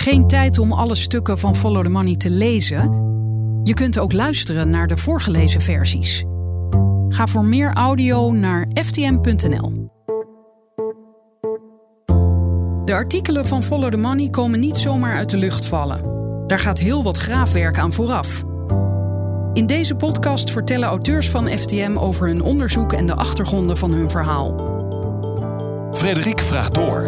Geen tijd om alle stukken van Follow the Money te lezen? Je kunt ook luisteren naar de voorgelezen versies. Ga voor meer audio naar ftm.nl. De artikelen van Follow the Money komen niet zomaar uit de lucht vallen. Daar gaat heel wat graafwerk aan vooraf. In deze podcast vertellen auteurs van FTM over hun onderzoek en de achtergronden van hun verhaal. Frederik vraagt door.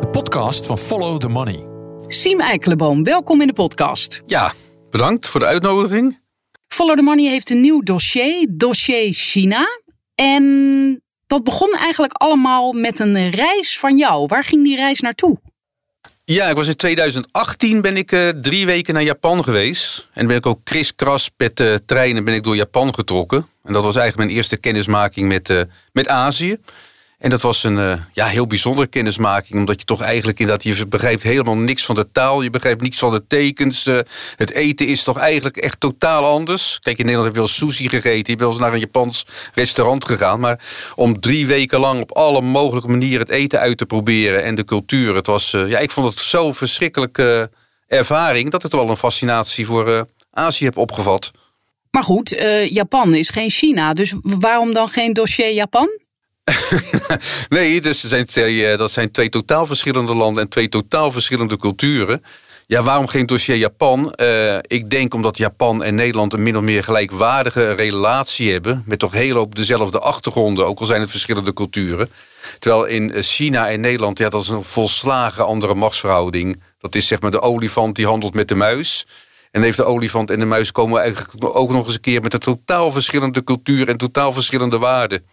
De podcast van Follow the Money. Siem Eikelenboom, welkom in de podcast. Ja, bedankt voor de uitnodiging. Follow the Money heeft een nieuw dossier, dossier China. En dat begon eigenlijk allemaal met een reis van jou. Waar ging die reis naartoe? Ja, ik was in 2018 ben ik uh, drie weken naar Japan geweest. En ben ik ook kriskras met de treinen ben ik door Japan getrokken. En dat was eigenlijk mijn eerste kennismaking met, uh, met Azië. En dat was een uh, ja, heel bijzondere kennismaking. Omdat je toch eigenlijk inderdaad, je begrijpt helemaal niks van de taal. Je begrijpt niks van de tekens. Uh, het eten is toch eigenlijk echt totaal anders. Kijk, in Nederland heb je wel sushi gegeten. Je bent wel eens naar een Japans restaurant gegaan. Maar om drie weken lang op alle mogelijke manieren het eten uit te proberen. En de cultuur. Het was, uh, ja, ik vond het zo'n verschrikkelijke ervaring. Dat het wel een fascinatie voor Azië heb opgevat. Maar goed, Japan is geen China. Dus waarom dan geen dossier Japan? nee, dus eh, dat zijn twee totaal verschillende landen en twee totaal verschillende culturen. Ja, waarom geen dossier Japan? Uh, ik denk omdat Japan en Nederland een min of meer gelijkwaardige relatie hebben. Met toch heel op dezelfde achtergronden, ook al zijn het verschillende culturen. Terwijl in China en Nederland, ja, dat is een volslagen andere machtsverhouding. Dat is zeg maar de olifant die handelt met de muis. En heeft de olifant en de muis komen eigenlijk ook nog eens een keer met een totaal verschillende cultuur en totaal verschillende waarden.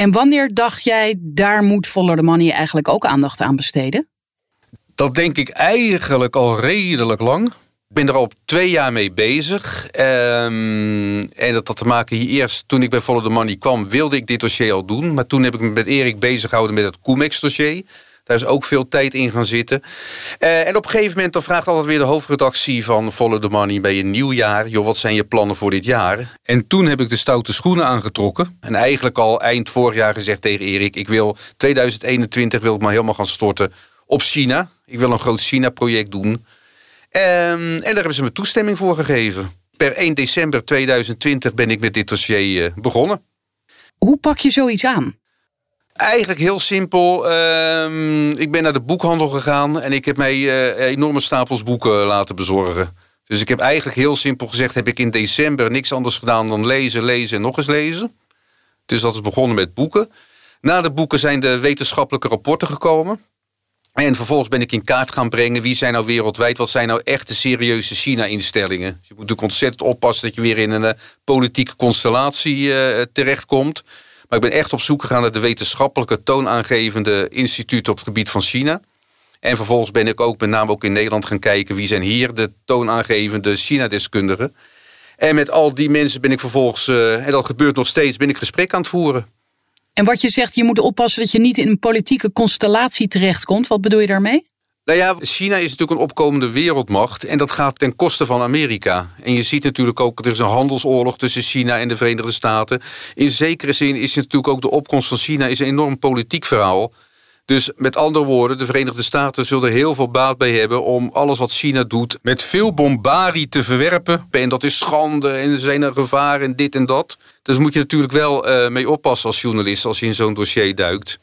En wanneer dacht jij, daar moet Follow the Money eigenlijk ook aandacht aan besteden? Dat denk ik eigenlijk al redelijk lang. Ik ben er al twee jaar mee bezig. Um, en dat had te maken hier eerst, toen ik bij Follow the Money kwam, wilde ik dit dossier al doen. Maar toen heb ik me met Erik bezig gehouden met het Comex-dossier. Daar is ook veel tijd in gaan zitten. Uh, en op een gegeven moment dan vraagt altijd weer de hoofdredactie van Follow the Money bij een nieuw jaar. Joh, wat zijn je plannen voor dit jaar? En toen heb ik de stoute schoenen aangetrokken. En eigenlijk al eind vorig jaar gezegd tegen Erik. Ik wil 2021 wil ik maar helemaal gaan storten op China. Ik wil een groot China-project doen. Um, en daar hebben ze me toestemming voor gegeven. Per 1 december 2020 ben ik met dit dossier uh, begonnen. Hoe pak je zoiets aan? Eigenlijk heel simpel. Uh, ik ben naar de boekhandel gegaan en ik heb mij uh, enorme stapels boeken laten bezorgen. Dus ik heb eigenlijk heel simpel gezegd, heb ik in december niks anders gedaan dan lezen, lezen en nog eens lezen. Dus dat is begonnen met boeken. Na de boeken zijn de wetenschappelijke rapporten gekomen. En vervolgens ben ik in kaart gaan brengen wie zijn nou wereldwijd, wat zijn nou echte serieuze China-instellingen. Dus je moet natuurlijk ontzettend oppassen dat je weer in een uh, politieke constellatie uh, terechtkomt. Maar ik ben echt op zoek gegaan naar de wetenschappelijke toonaangevende instituten op het gebied van China. En vervolgens ben ik ook met name ook in Nederland gaan kijken wie zijn hier de toonaangevende China-deskundigen. En met al die mensen ben ik vervolgens, uh, en dat gebeurt nog steeds, ben ik gesprek aan het voeren. En wat je zegt, je moet oppassen dat je niet in een politieke constellatie terechtkomt. Wat bedoel je daarmee? Nou ja, China is natuurlijk een opkomende wereldmacht en dat gaat ten koste van Amerika. En je ziet natuurlijk ook, er is een handelsoorlog tussen China en de Verenigde Staten. In zekere zin is natuurlijk ook de opkomst van China is een enorm politiek verhaal. Dus met andere woorden, de Verenigde Staten zullen er heel veel baat bij hebben om alles wat China doet met veel bombarie te verwerpen. En dat is schande en er zijn er gevaren en dit en dat. Dus moet je natuurlijk wel uh, mee oppassen als journalist als je in zo'n dossier duikt.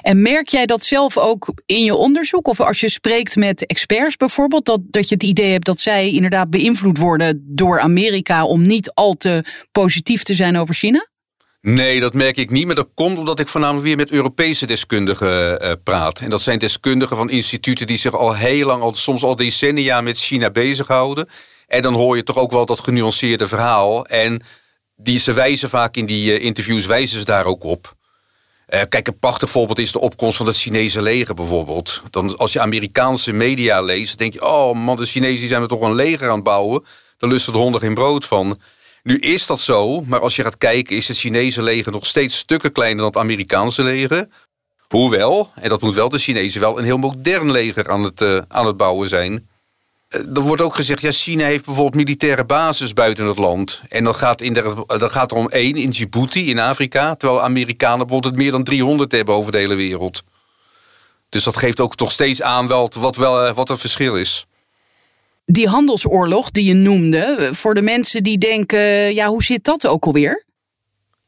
En merk jij dat zelf ook in je onderzoek? Of als je spreekt met experts bijvoorbeeld, dat, dat je het idee hebt dat zij inderdaad beïnvloed worden door Amerika om niet al te positief te zijn over China? Nee, dat merk ik niet. Maar dat komt omdat ik voornamelijk weer met Europese deskundigen uh, praat. En dat zijn deskundigen van instituten die zich al heel lang, al, soms al decennia met China bezighouden. En dan hoor je toch ook wel dat genuanceerde verhaal. En die, ze wijzen vaak in die uh, interviews, wijzen ze daar ook op. Uh, kijk, een prachtig voorbeeld is de opkomst van het Chinese leger bijvoorbeeld. Dan, als je Amerikaanse media leest, denk je... oh man, de Chinezen zijn er toch een leger aan het bouwen. Dan lusten de honden geen brood van. Nu is dat zo, maar als je gaat kijken... is het Chinese leger nog steeds stukken kleiner dan het Amerikaanse leger. Hoewel, en dat moet wel de Chinezen wel... een heel modern leger aan het, uh, aan het bouwen zijn... Eh, er wordt ook gezegd, ja, China heeft bijvoorbeeld militaire bases buiten het land. En dat gaat, in de, dat gaat er om één in Djibouti in Afrika. Terwijl Amerikanen bijvoorbeeld meer dan 300 hebben over de hele wereld. Dus dat geeft ook toch steeds aan wel, wat, wel, wat het verschil is. Die handelsoorlog die je noemde, voor de mensen die denken, ja, hoe zit dat ook alweer?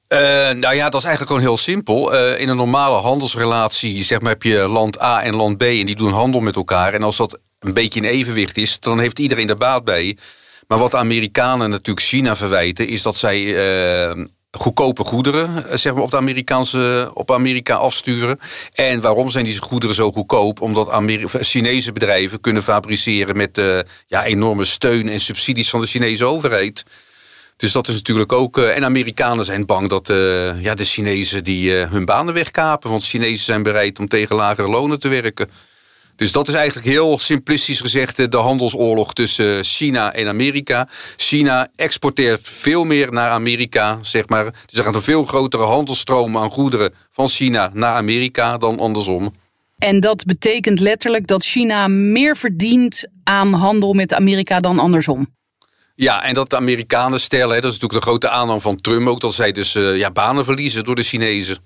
Uh, nou ja, dat is eigenlijk gewoon heel simpel. Uh, in een normale handelsrelatie zeg maar, heb je land A en land B en die doen handel met elkaar. En als dat een beetje in evenwicht is, dan heeft iedereen er baat bij. Maar wat Amerikanen natuurlijk China verwijten, is dat zij uh, goedkope goederen zeg maar, op, de Amerikaanse, op Amerika afsturen. En waarom zijn die goederen zo goedkoop? Omdat Ameri Chinese bedrijven kunnen fabriceren met ja, enorme steun en subsidies van de Chinese overheid. Dus dat is natuurlijk ook. En Amerikanen zijn bang dat ja, de Chinezen die hun banen wegkapen. Want Chinezen zijn bereid om tegen lagere lonen te werken. Dus dat is eigenlijk heel simplistisch gezegd de handelsoorlog tussen China en Amerika. China exporteert veel meer naar Amerika, zeg maar. Dus er gaat een veel grotere handelstroom aan goederen van China naar Amerika dan andersom. En dat betekent letterlijk dat China meer verdient aan handel met Amerika dan andersom. Ja, en dat de Amerikanen stellen, dat is natuurlijk de grote aanname van Trump ook, dat zij dus uh, ja, banen verliezen door de Chinezen.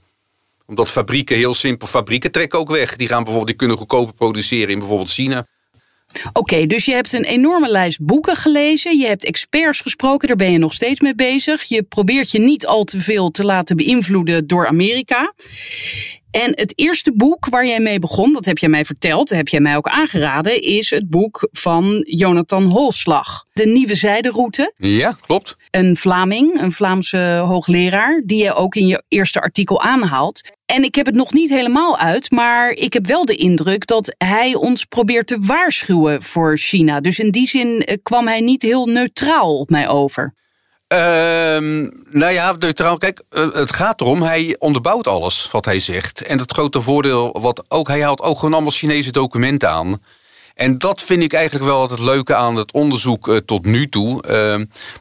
Omdat fabrieken, heel simpel, fabrieken trekken ook weg. Die gaan bijvoorbeeld, die kunnen goedkoper produceren in bijvoorbeeld China. Oké, dus je hebt een enorme lijst boeken gelezen. Je hebt experts gesproken, daar ben je nog steeds mee bezig. Je probeert je niet al te veel te laten beïnvloeden door Amerika. En het eerste boek waar jij mee begon, dat heb jij mij verteld, dat heb jij mij ook aangeraden, is het boek van Jonathan Holslag. De Nieuwe Zijderoute. Ja, klopt. Een Vlaming, een Vlaamse hoogleraar, die je ook in je eerste artikel aanhaalt. En ik heb het nog niet helemaal uit, maar ik heb wel de indruk dat hij ons probeert te waarschuwen voor China. Dus in die zin eh, kwam hij niet heel neutraal op mij over. Ehm, nou ja, neutraal. Kijk, eh, het gaat erom, hij onderbouwt alles wat hij zegt. En het grote voordeel, wat ook, hij haalt ook gewoon allemaal Chinese documenten aan. En dat vind ik eigenlijk wel het leuke aan het onderzoek uh, tot nu toe. Uh,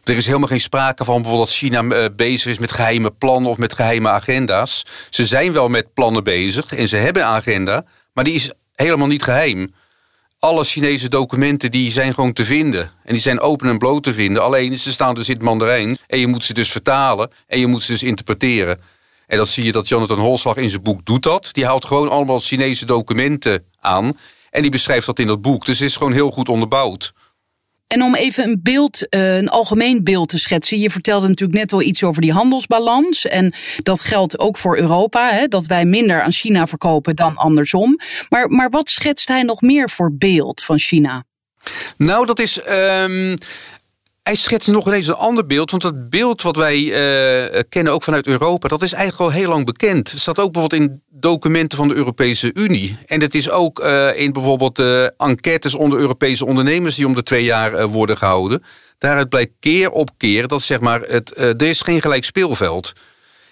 er is helemaal geen sprake van bijvoorbeeld dat China uh, bezig is met geheime plannen of met geheime agenda's. Ze zijn wel met plannen bezig en ze hebben een agenda, maar die is helemaal niet geheim alle Chinese documenten die zijn gewoon te vinden. En die zijn open en bloot te vinden. Alleen ze staan dus in het Mandarijn. En je moet ze dus vertalen. En je moet ze dus interpreteren. En dan zie je dat Jonathan Holslag in zijn boek doet dat. Die haalt gewoon allemaal Chinese documenten aan. En die beschrijft dat in dat boek. Dus het is gewoon heel goed onderbouwd. En om even een beeld, eh, een algemeen beeld te schetsen. Je vertelde natuurlijk net al iets over die handelsbalans. En dat geldt ook voor Europa. Hè, dat wij minder aan China verkopen dan andersom. Maar, maar wat schetst hij nog meer voor beeld van China? Nou, dat is. Um, hij schetst nog ineens een ander beeld. Want het beeld wat wij uh, kennen, ook vanuit Europa, dat is eigenlijk al heel lang bekend. Het staat ook bijvoorbeeld in documenten van de Europese Unie. En het is ook uh, in bijvoorbeeld uh, enquêtes onder Europese ondernemers die om de twee jaar worden gehouden. Daaruit blijkt keer op keer dat zeg maar, het, er is geen gelijk speelveld is.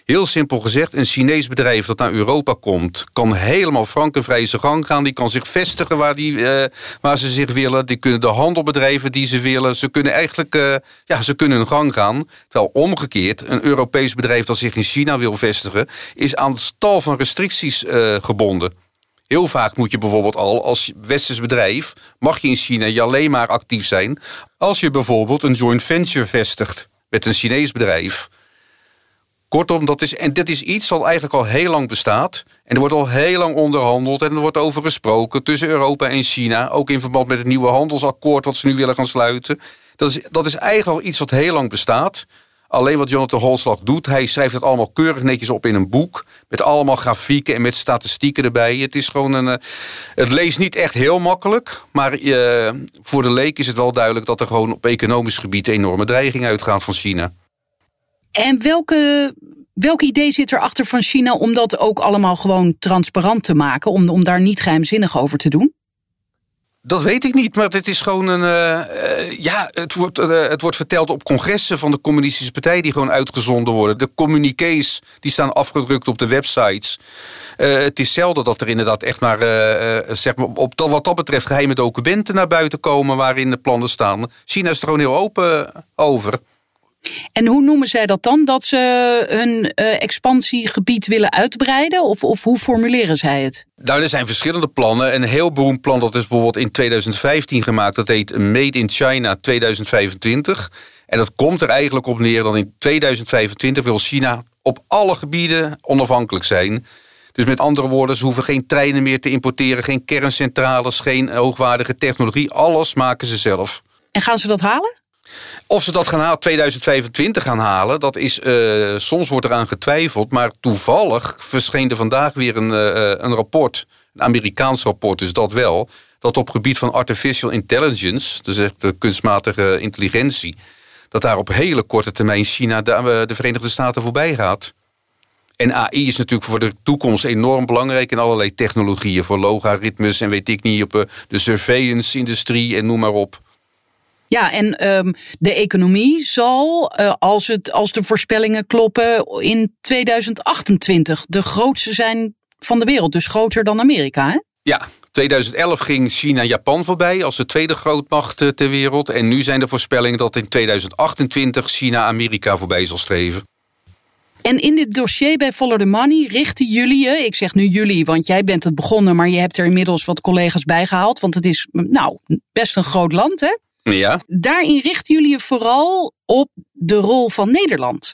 Heel simpel gezegd, een Chinees bedrijf dat naar Europa komt... kan helemaal frankenvrij zijn gang gaan. Die kan zich vestigen waar, die, uh, waar ze zich willen. Die kunnen de handel bedrijven die ze willen. Ze kunnen eigenlijk uh, ja, ze kunnen hun gang gaan. Terwijl omgekeerd, een Europees bedrijf dat zich in China wil vestigen... is aan het tal van restricties uh, gebonden. Heel vaak moet je bijvoorbeeld al als westers bedrijf... mag je in China je alleen maar actief zijn... als je bijvoorbeeld een joint venture vestigt met een Chinees bedrijf... Kortom, dat is, en dit is iets wat eigenlijk al heel lang bestaat. En er wordt al heel lang onderhandeld en er wordt over gesproken tussen Europa en China. Ook in verband met het nieuwe handelsakkoord wat ze nu willen gaan sluiten. Dat is, dat is eigenlijk al iets wat heel lang bestaat. Alleen wat Jonathan Holslag doet, hij schrijft het allemaal keurig netjes op in een boek. Met allemaal grafieken en met statistieken erbij. Het is gewoon een. Uh, het leest niet echt heel makkelijk. Maar uh, voor de leek is het wel duidelijk dat er gewoon op economisch gebied enorme dreiging uitgaat van China. En welke, welk idee zit erachter van China om dat ook allemaal gewoon transparant te maken? Om, om daar niet geheimzinnig over te doen? Dat weet ik niet, maar het is gewoon een. Uh, ja, het wordt, uh, het wordt verteld op congressen van de Communistische Partij die gewoon uitgezonden worden. De communiqués die staan afgedrukt op de websites. Het is zelden dat er inderdaad echt maar, zeg maar op, wat dat betreft geheime documenten naar buiten komen waarin de plannen staan. China is er gewoon heel open over. En hoe noemen zij dat dan? Dat ze hun uh, expansiegebied willen uitbreiden? Of, of hoe formuleren zij het? Nou, er zijn verschillende plannen. Een heel beroemd plan dat is bijvoorbeeld in 2015 gemaakt. Dat heet Made in China 2025. En dat komt er eigenlijk op neer dat in 2025 wil China op alle gebieden onafhankelijk zijn. Dus met andere woorden, ze hoeven geen treinen meer te importeren, geen kerncentrales, geen hoogwaardige technologie. Alles maken ze zelf. En gaan ze dat halen? Of ze dat gaan halen, 2025 gaan halen, dat is, uh, soms wordt eraan getwijfeld. Maar toevallig verscheen er vandaag weer een, uh, een rapport, een Amerikaans rapport, dus dat wel. Dat op gebied van artificial intelligence, dus de kunstmatige intelligentie, dat daar op hele korte termijn China de, de Verenigde Staten voorbij gaat. En AI is natuurlijk voor de toekomst enorm belangrijk in allerlei technologieën. Voor logaritmes en weet ik niet, op de surveillance-industrie en noem maar op. Ja, en um, de economie zal, uh, als, het, als de voorspellingen kloppen, in 2028 de grootste zijn van de wereld. Dus groter dan Amerika, hè? Ja, 2011 ging China Japan voorbij als de tweede grootmacht eh, ter wereld. En nu zijn de voorspellingen dat in 2028 China Amerika voorbij zal streven. En in dit dossier bij Follow the Money richten jullie je, ik zeg nu jullie, want jij bent het begonnen, maar je hebt er inmiddels wat collega's bij gehaald, want het is nou best een groot land, hè? Ja. Daarin richten jullie je vooral op de rol van Nederland.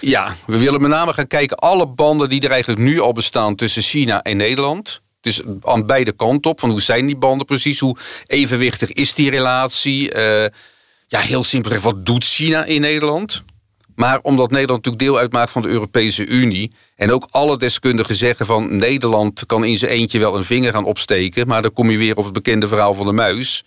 Ja, we willen met name gaan kijken alle banden die er eigenlijk nu al bestaan tussen China en Nederland. Dus aan beide kanten op, van hoe zijn die banden precies, hoe evenwichtig is die relatie. Uh, ja, heel simpel, wat doet China in Nederland? Maar omdat Nederland natuurlijk deel uitmaakt van de Europese Unie. En ook alle deskundigen zeggen van Nederland kan in zijn eentje wel een vinger gaan opsteken. Maar dan kom je weer op het bekende verhaal van de muis.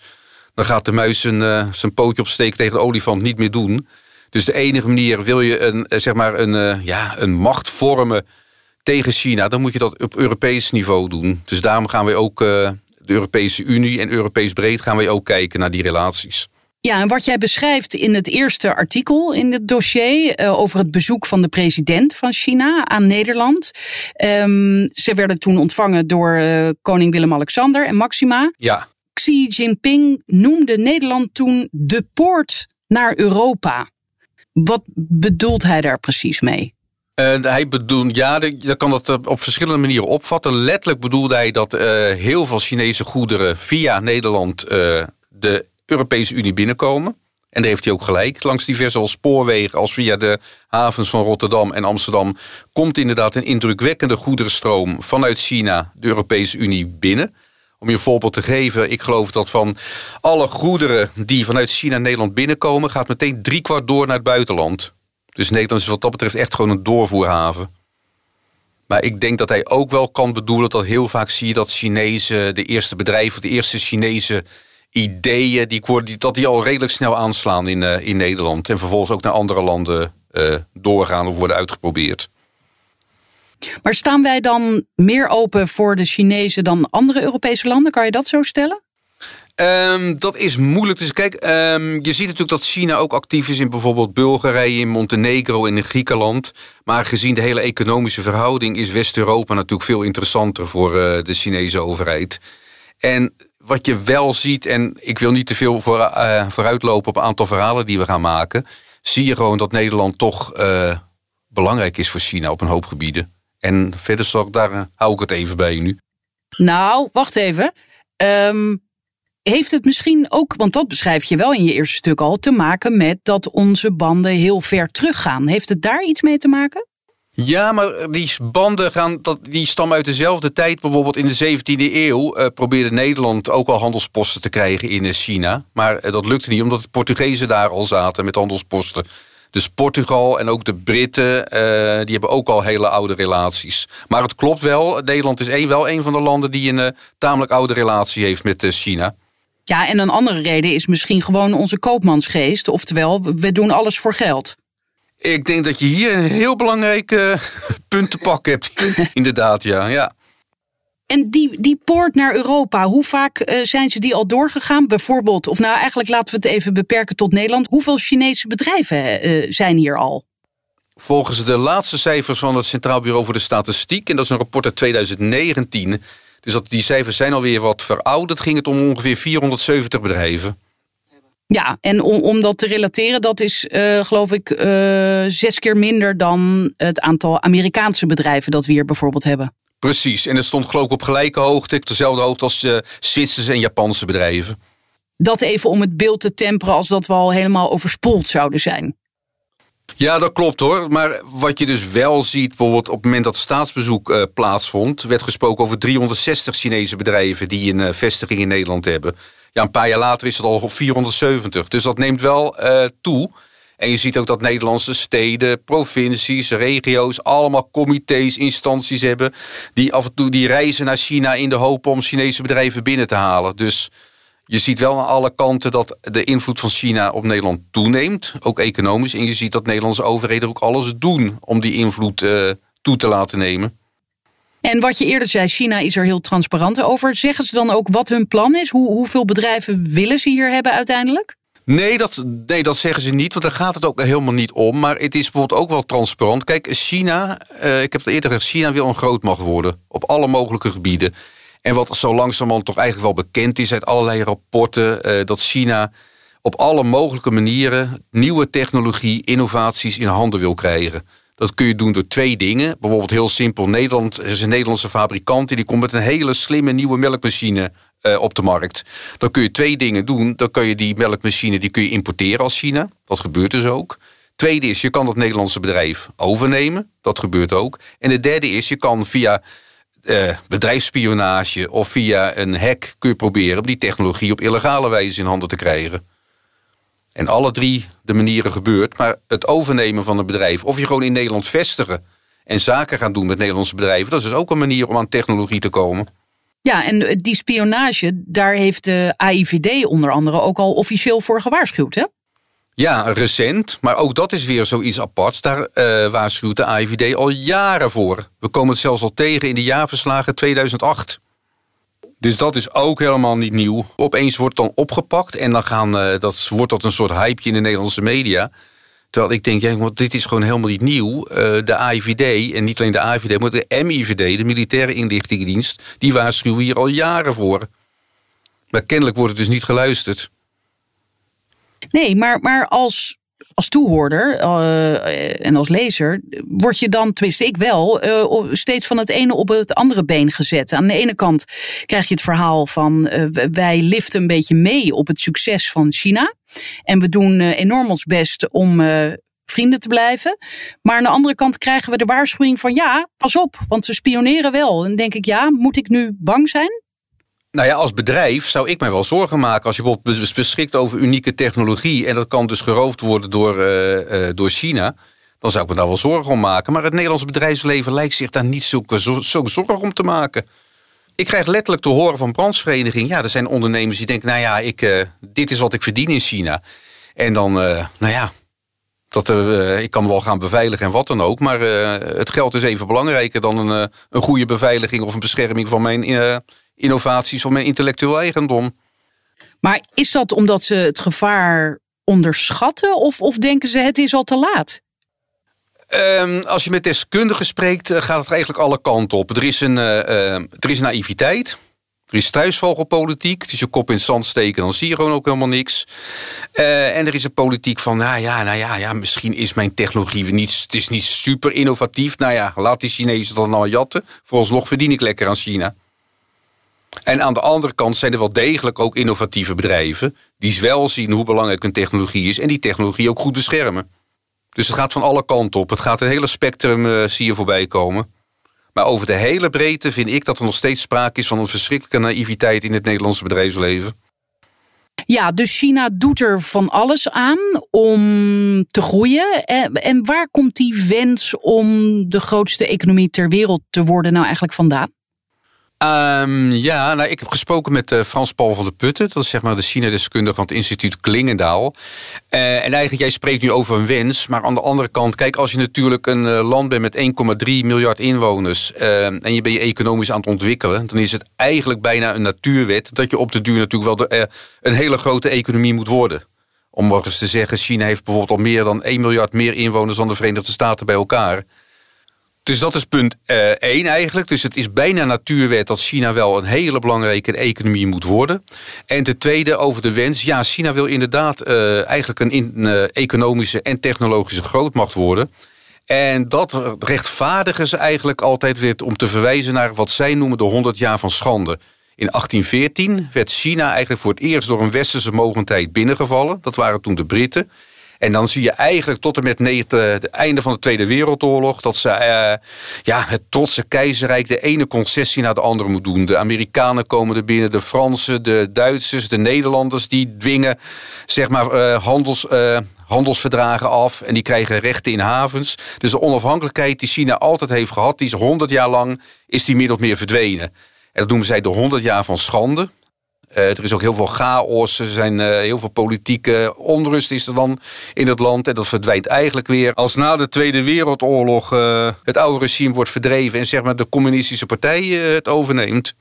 Dan gaat de muis zijn, uh, zijn pootje opsteken tegen de olifant niet meer doen. Dus de enige manier, wil je een, eh, zeg maar een, uh, ja, een macht vormen tegen China, dan moet je dat op Europees niveau doen. Dus daarom gaan we ook, uh, de Europese Unie en Europees breed, gaan we ook kijken naar die relaties. Ja, en wat jij beschrijft in het eerste artikel in het dossier uh, over het bezoek van de president van China aan Nederland. Um, ze werden toen ontvangen door uh, koning Willem-Alexander en Maxima. Ja. Xi Jinping noemde Nederland toen de poort naar Europa. Wat bedoelt hij daar precies mee? Hij bedoelt, ja, je kan dat op verschillende manieren opvatten. Letterlijk bedoelde hij dat heel veel Chinese goederen via Nederland de Europese Unie binnenkomen. En daar heeft hij ook gelijk. Langs diverse spoorwegen als via de havens van Rotterdam en Amsterdam komt inderdaad een indrukwekkende goederenstroom vanuit China de Europese Unie binnen. Om je een voorbeeld te geven, ik geloof dat van alle goederen die vanuit China Nederland binnenkomen, gaat meteen driekwart door naar het buitenland. Dus Nederland is wat dat betreft echt gewoon een doorvoerhaven. Maar ik denk dat hij ook wel kan bedoelen dat heel vaak zie je dat Chinezen, de eerste bedrijven, de eerste Chinese ideeën, die, dat die al redelijk snel aanslaan in, uh, in Nederland. En vervolgens ook naar andere landen uh, doorgaan of worden uitgeprobeerd. Maar staan wij dan meer open voor de Chinezen dan andere Europese landen? Kan je dat zo stellen? Um, dat is moeilijk. Dus kijk, um, je ziet natuurlijk dat China ook actief is in bijvoorbeeld Bulgarije, in Montenegro en in Griekenland. Maar gezien de hele economische verhouding is West-Europa natuurlijk veel interessanter voor uh, de Chinese overheid. En wat je wel ziet, en ik wil niet te veel voor, uh, vooruitlopen op een aantal verhalen die we gaan maken, zie je gewoon dat Nederland toch uh, belangrijk is voor China op een hoop gebieden. En verder zal ik daar, uh, hou ik het even bij nu. Nou, wacht even. Um, heeft het misschien ook, want dat beschrijf je wel in je eerste stuk al, te maken met dat onze banden heel ver teruggaan? Heeft het daar iets mee te maken? Ja, maar die banden gaan, dat, die stammen uit dezelfde tijd. Bijvoorbeeld in de 17e eeuw uh, probeerde Nederland ook al handelsposten te krijgen in China. Maar uh, dat lukte niet, omdat de Portugezen daar al zaten met handelsposten. Dus Portugal en ook de Britten, uh, die hebben ook al hele oude relaties. Maar het klopt wel, Nederland is een, wel een van de landen die een tamelijk oude relatie heeft met China. Ja, en een andere reden is misschien gewoon onze koopmansgeest. Oftewel, we doen alles voor geld. Ik denk dat je hier een heel belangrijk uh, punt te pakken hebt. Inderdaad, ja. ja. En die, die poort naar Europa, hoe vaak uh, zijn ze die al doorgegaan? Bijvoorbeeld, of nou eigenlijk laten we het even beperken tot Nederland. Hoeveel Chinese bedrijven uh, zijn hier al? Volgens de laatste cijfers van het Centraal Bureau voor de Statistiek, en dat is een rapport uit 2019, dus dat, die cijfers zijn alweer wat verouderd, ging het om ongeveer 470 bedrijven. Ja, en om, om dat te relateren, dat is uh, geloof ik uh, zes keer minder dan het aantal Amerikaanse bedrijven dat we hier bijvoorbeeld hebben. Precies, en het stond geloof ik op gelijke hoogte, op dezelfde hoogte als uh, Zwitserse en Japanse bedrijven. Dat even om het beeld te temperen als dat we al helemaal overspoeld zouden zijn. Ja, dat klopt hoor. Maar wat je dus wel ziet, bijvoorbeeld op het moment dat staatsbezoek uh, plaatsvond, werd gesproken over 360 Chinese bedrijven die een uh, vestiging in Nederland hebben. Ja, een paar jaar later is het al 470. Dus dat neemt wel toe. En je ziet ook dat Nederlandse steden, provincies, regio's, allemaal comité's, instanties hebben. Die af en toe die reizen naar China in de hoop om Chinese bedrijven binnen te halen. Dus je ziet wel aan alle kanten dat de invloed van China op Nederland toeneemt. Ook economisch. En je ziet dat Nederlandse overheden ook alles doen om die invloed uh, toe te laten nemen. En wat je eerder zei, China is er heel transparant over. Zeggen ze dan ook wat hun plan is? Hoe, hoeveel bedrijven willen ze hier hebben uiteindelijk? Nee dat, nee, dat zeggen ze niet, want daar gaat het ook helemaal niet om. Maar het is bijvoorbeeld ook wel transparant. Kijk, China, uh, ik heb het eerder gezegd, China wil een grootmacht worden. Op alle mogelijke gebieden. En wat zo langzamerhand toch eigenlijk wel bekend is uit allerlei rapporten, uh, dat China op alle mogelijke manieren nieuwe technologie, innovaties in handen wil krijgen. Dat kun je doen door twee dingen. Bijvoorbeeld heel simpel, Nederland er is een Nederlandse fabrikant die komt met een hele slimme nieuwe melkmachine uh, op de markt. Dan kun je twee dingen doen. Dan kun je die melkmachine die kun je importeren als China. Dat gebeurt dus ook. Tweede is, je kan dat Nederlandse bedrijf overnemen. Dat gebeurt ook. En de derde is, je kan via uh, bedrijfsspionage of via een hack kun je proberen om die technologie op illegale wijze in handen te krijgen. En alle drie de manieren gebeurt. Maar het overnemen van een bedrijf, of je gewoon in Nederland vestigen en zaken gaan doen met Nederlandse bedrijven, dat is dus ook een manier om aan technologie te komen. Ja, en die spionage, daar heeft de AIVD onder andere ook al officieel voor gewaarschuwd, hè? Ja, recent. Maar ook dat is weer zoiets aparts. Daar uh, waarschuwt de AIVD al jaren voor. We komen het zelfs al tegen in de jaarverslagen 2008. Dus dat is ook helemaal niet nieuw. Opeens wordt dan opgepakt en dan gaan, uh, dat, wordt dat een soort hypeje in de Nederlandse media. Terwijl ik denk, ja, want dit is gewoon helemaal niet nieuw. Uh, de AIVD, en niet alleen de AIVD, maar de MIVD, de Militaire Inlichtingendienst, die waarschuwen hier al jaren voor. Maar kennelijk wordt het dus niet geluisterd. Nee, maar, maar als, als toehoorder uh, en als lezer word je dan, tenminste ik wel, uh, steeds van het ene op het andere been gezet. Aan de ene kant krijg je het verhaal van uh, wij liften een beetje mee op het succes van China. En we doen enorm ons best om vrienden te blijven. Maar aan de andere kant krijgen we de waarschuwing van ja, pas op, want ze spioneren wel. En dan denk ik, ja, moet ik nu bang zijn? Nou ja, als bedrijf zou ik mij wel zorgen maken als je bijvoorbeeld beschikt over unieke technologie en dat kan dus geroofd worden door, uh, uh, door China. Dan zou ik me daar wel zorgen om maken. Maar het Nederlandse bedrijfsleven lijkt zich daar niet zo, zo, zo zorgen om te maken. Ik krijg letterlijk te horen van branchevereniging. Ja, er zijn ondernemers die denken, nou ja, ik, uh, dit is wat ik verdien in China. En dan, nou ja, dat, ik kan wel gaan beveiligen en wat dan ook. Maar het geld is even belangrijker dan een, een goede beveiliging of een bescherming van mijn innovaties of mijn intellectueel eigendom. Maar is dat omdat ze het gevaar onderschatten of, of denken ze het is al te laat? Um, als je met deskundigen spreekt, uh, gaat het eigenlijk alle kanten op. Er is, een, uh, uh, er is naïviteit. Er is thuisvogelpolitiek. Het is je kop in het zand steken, dan zie je gewoon ook helemaal niks. en er is een politiek van, nou ja, nou ja, ja, misschien is mijn technologie niet, het is niet super innovatief. Nou ja, laat die Chinezen dan nou jatten. Vooralsnog verdien ik lekker aan China. En aan de andere kant zijn er wel degelijk ook innovatieve bedrijven die wel zien hoe belangrijk een technologie is en die technologie ook goed beschermen. Dus het gaat van alle kanten op. Het gaat een hele spectrum uh, zie je voorbij komen. Maar over de hele breedte vind ik dat er nog steeds sprake is van een verschrikkelijke naïviteit in het Nederlandse bedrijfsleven. Ja, dus China doet er van alles aan om te groeien. En waar komt die wens om de grootste economie ter wereld te worden nou eigenlijk vandaan? Um, ja, nou, ik heb gesproken met uh, Frans-Paul van der Putten. Dat is zeg maar de China-deskundige van het instituut Klingendaal. Uh, en eigenlijk, jij spreekt nu over een wens. Maar aan de andere kant, kijk, als je natuurlijk een uh, land bent met 1,3 miljard inwoners... en je bent je economisch aan het ontwikkelen... dan is het eigenlijk bijna een natuurwet... dat je op de duur natuurlijk wel een hele grote economie moet worden. Om maar eens te zeggen, China heeft bijvoorbeeld al meer dan 1 miljard meer inwoners... dan de Verenigde Staten bij elkaar... Dus dat is punt 1 uh, eigenlijk. Dus het is bijna natuurwet dat China wel een hele belangrijke economie moet worden. En ten tweede over de wens. Ja, China wil inderdaad uh, eigenlijk een uh, economische en technologische grootmacht worden. En dat rechtvaardigen ze eigenlijk altijd weer om te verwijzen naar wat zij noemen de 100 jaar van schande. In 1814 werd China eigenlijk voor het eerst door een westerse mogendheid binnengevallen. Dat waren toen de Britten. En dan zie je eigenlijk tot en met het einde van de Tweede Wereldoorlog dat ze uh, ja, het trotse keizerrijk de ene concessie naar de andere moet doen. De Amerikanen komen er binnen, de Fransen, de Duitsers, de Nederlanders die dwingen zeg maar, uh, handels, uh, handelsverdragen af en die krijgen rechten in havens. Dus de onafhankelijkheid die China altijd heeft gehad, die is honderd jaar lang is die min meer verdwenen. En dat noemen zij de 100 jaar van schande. Uh, er is ook heel veel chaos, er zijn uh, heel veel politieke onrust is er dan in het land. En dat verdwijnt eigenlijk weer als na de Tweede Wereldoorlog uh, het oude regime wordt verdreven en zeg maar de communistische partij het overneemt.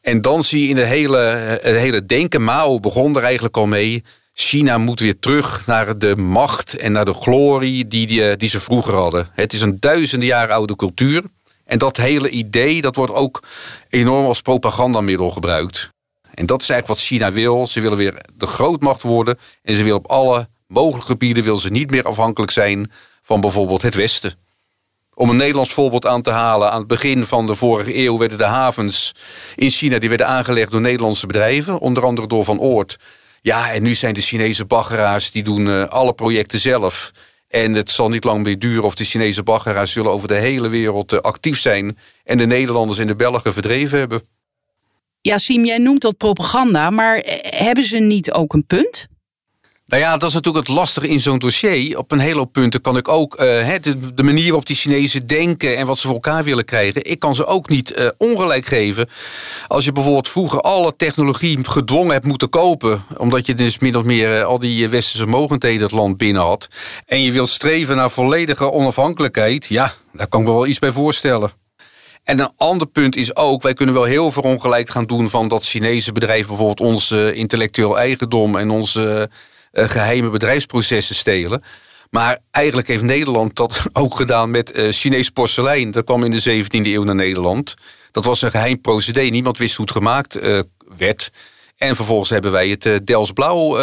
En dan zie je in het hele, het hele denken, Mao begon er eigenlijk al mee. China moet weer terug naar de macht en naar de glorie die, die, die ze vroeger hadden. Het is een duizenden jaar oude cultuur. En dat hele idee, dat wordt ook enorm als propagandamiddel gebruikt. En dat is eigenlijk wat China wil. Ze willen weer de grootmacht worden. En ze willen op alle mogelijke gebieden wil ze niet meer afhankelijk zijn van bijvoorbeeld het Westen. Om een Nederlands voorbeeld aan te halen. Aan het begin van de vorige eeuw werden de havens in China die werden aangelegd door Nederlandse bedrijven. Onder andere door Van Oort. Ja, en nu zijn de Chinese baggeraars die doen uh, alle projecten zelf. En het zal niet lang meer duren of de Chinese baggeraars zullen over de hele wereld uh, actief zijn. En de Nederlanders en de Belgen verdreven hebben. Ja, Siem, jij noemt dat propaganda, maar eh, hebben ze niet ook een punt? Nou ja, dat is natuurlijk het lastige in zo'n dossier. Op een hele hoop punten kan ik ook uh, de, manier waarop die Chinezen denken en wat ze voor elkaar willen krijgen. Ik kan ze ook niet uh, ongelijk geven. Als je bijvoorbeeld vroeger alle technologie gedwongen hebt moeten kopen, omdat je dus min of meer al die westerse mogendheden het land binnen had. En je wilt streven naar volledige onafhankelijkheid. Ja, daar kan ik me wel iets bij voorstellen. En een ander punt is ook, wij kunnen wel heel veel ongelijk gaan doen van dat Chinese bedrijven bijvoorbeeld ons intellectueel eigendom en onze uh, geheime bedrijfsprocessen stelen. Maar eigenlijk heeft Nederland dat ook gedaan met uh, Chinees porselein. Dat kwam in de 17e eeuw naar Nederland. Dat was een geheim procedé. Niemand wist hoe het gemaakt werd. En vervolgens hebben wij het uh, Delfts Blauw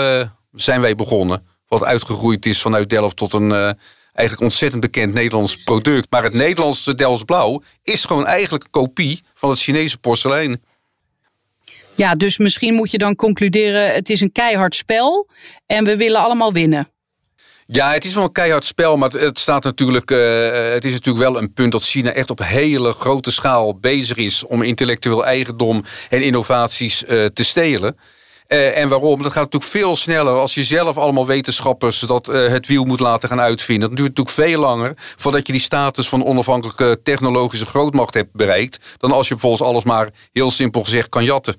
zijn wij begonnen. Wat uitgegroeid is vanuit Delft tot een eigenlijk ontzettend bekend Nederlands product. Maar het Nederlandse Delfts Blauw is gewoon eigenlijk een kopie van het Chinese porselein. Ja, dus misschien moet je dan concluderen: het is een keihard spel en we willen allemaal winnen. Ja, het is wel een keihard spel, maar het, staat natuurlijk, uh, het is natuurlijk wel een punt dat China echt op hele grote schaal bezig is om intellectueel eigendom en innovaties uh, te stelen. Uh, en waarom? Dat gaat natuurlijk veel sneller als je zelf allemaal wetenschappers dat het wiel moet laten gaan uitvinden. Dat duurt natuurlijk veel langer voordat je die status van onafhankelijke technologische grootmacht hebt bereikt. Dan als je bijvoorbeeld alles maar heel simpel gezegd kan jatten.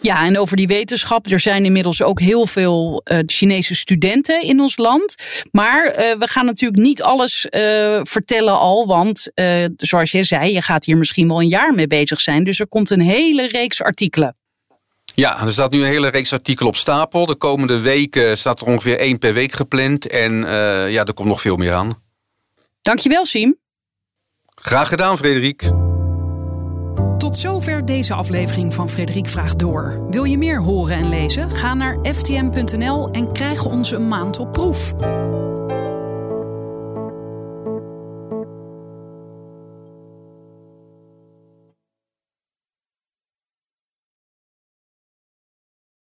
Ja, en over die wetenschap. Er zijn inmiddels ook heel veel uh, Chinese studenten in ons land. Maar we gaan natuurlijk niet alles vertellen al. Want zoals jij zei, je gaat hier misschien wel een jaar mee bezig zijn. Dus er komt een hele reeks artikelen. Ja, er staat nu een hele reeks artikelen op stapel. De komende weken staat er ongeveer één per week gepland. En ja, er komt nog veel meer aan. Dankjewel, Siem. Graag gedaan, Frederik. Tot zover deze aflevering van Frederik Vraagt Door. Wil je meer horen en lezen? Ga naar ftm.nl en krijg onze maand op proef.